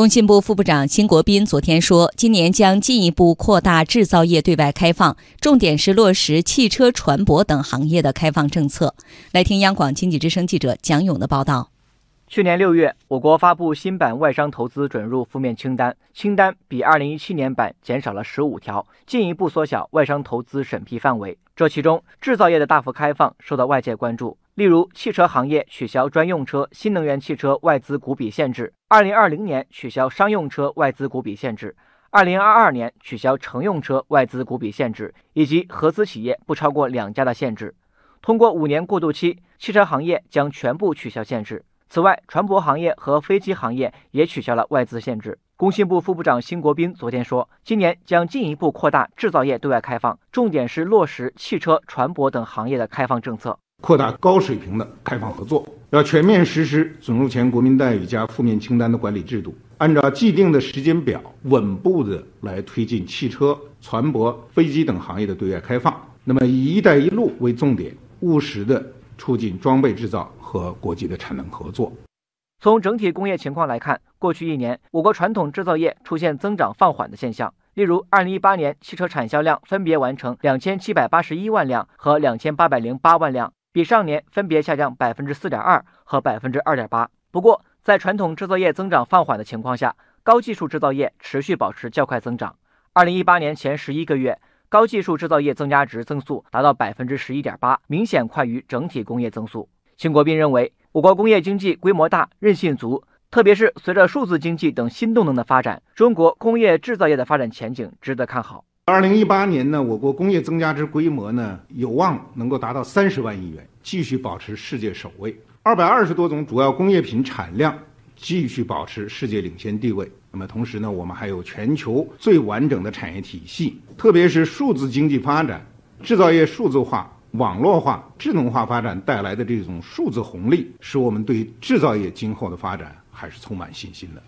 工信部副部长辛国斌昨天说，今年将进一步扩大制造业对外开放，重点是落实汽车、船舶等行业的开放政策。来听央广经济之声记者蒋勇的报道。去年六月，我国发布新版外商投资准入负面清单，清单比二零一七年版减少了十五条，进一步缩小外商投资审批范围。这其中，制造业的大幅开放受到外界关注。例如，汽车行业取消专用车、新能源汽车外资股比限制；二零二零年取消商用车外资股比限制；二零二二年取消乘用车外资股比限制，以及合资企业不超过两家的限制。通过五年过渡期，汽车行业将全部取消限制。此外，船舶行业和飞机行业也取消了外资限制。工信部副部长辛国斌昨天说，今年将进一步扩大制造业对外开放，重点是落实汽车、船舶等行业的开放政策。扩大高水平的开放合作，要全面实施准入前国民待遇加负面清单的管理制度，按照既定的时间表，稳步的来推进汽车、船舶、飞机等行业的对外开放。那么，以“一带一路”为重点，务实的促进装备制造和国际的产能合作。从整体工业情况来看，过去一年，我国传统制造业出现增长放缓的现象。例如，二零一八年汽车产销量分别完成两千七百八十一万辆和两千八百零八万辆。比上年分别下降百分之四点二和百分之二点八。不过，在传统制造业增长放缓的情况下，高技术制造业持续保持较快增长。二零一八年前十一个月，高技术制造业增加值增速达到百分之十一点八，明显快于整体工业增速。秦国斌认为，我国工业经济规模大、韧性足，特别是随着数字经济等新动能的发展，中国工业制造业的发展前景值得看好。二零一八年呢，我国工业增加值规模呢有望能够达到三十万亿元，继续保持世界首位。二百二十多种主要工业品产量继续保持世界领先地位。那么同时呢，我们还有全球最完整的产业体系，特别是数字经济发展、制造业数字化、网络化、智能化发展带来的这种数字红利，使我们对制造业今后的发展还是充满信心的。